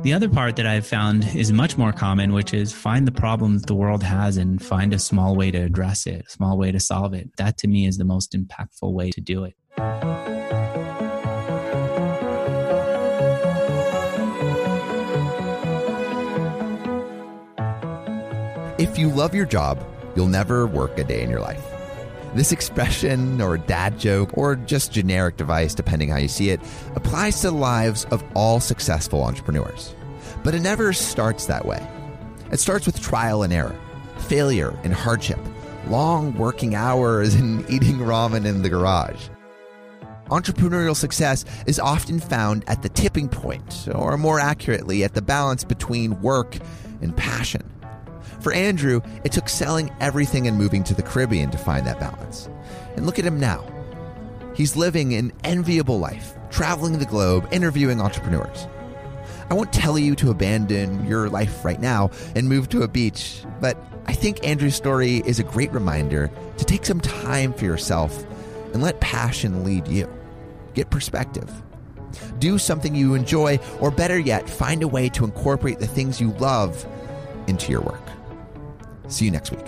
The other part that I've found is much more common, which is find the problem that the world has and find a small way to address it, a small way to solve it. That to me is the most impactful way to do it. If you love your job, you'll never work a day in your life. This expression, or dad joke, or just generic device, depending how you see it, applies to the lives of all successful entrepreneurs. But it never starts that way. It starts with trial and error, failure and hardship, long working hours, and eating ramen in the garage. Entrepreneurial success is often found at the tipping point, or more accurately, at the balance between work and passion. For Andrew, it took selling everything and moving to the Caribbean to find that balance. And look at him now. He's living an enviable life, traveling the globe, interviewing entrepreneurs. I won't tell you to abandon your life right now and move to a beach, but I think Andrew's story is a great reminder to take some time for yourself and let passion lead you. Get perspective. Do something you enjoy, or better yet, find a way to incorporate the things you love into your work. See you next week.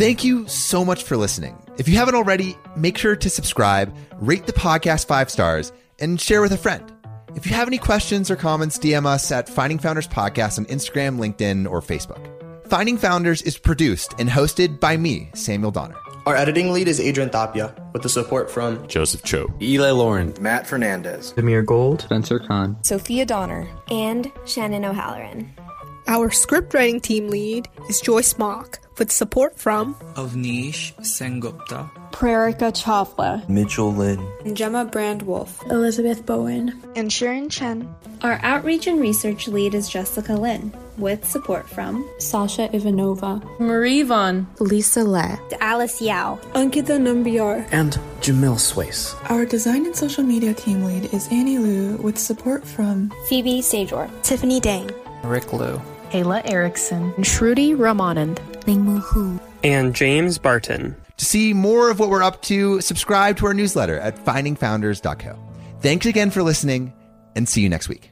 Thank you so much for listening. If you haven't already, make sure to subscribe, rate the podcast five stars, and share with a friend. If you have any questions or comments, DM us at Finding Founders Podcast on Instagram, LinkedIn, or Facebook. Finding Founders is produced and hosted by me, Samuel Donner. Our editing lead is Adrian Tapia, with the support from Joseph Cho, Eli Lauren, Matt Fernandez, Amir Gold, Spencer Khan, Sophia Donner, and Shannon O'Halloran. Our script writing team lead is Joyce Mock, with support from Avnish Sengupta, Prerika Chawla, Mitchell Lin, and Gemma Brandwolf, Elizabeth Bowen, and Sharon Chen. Our outreach and research lead is Jessica Lin, with support from Sasha Ivanova, Marie Vaughn, Lisa Le, Alice Yao, Ankita Nambiar, and Jamil Swace. Our design and social media team lead is Annie Liu, with support from Phoebe Sajor, Tiffany Dang, Rick Liu, Ayla Erickson, Shruti Ramanand, Lingmu Hu, and James Barton. To see more of what we're up to, subscribe to our newsletter at findingfounders.co. Thanks again for listening, and see you next week.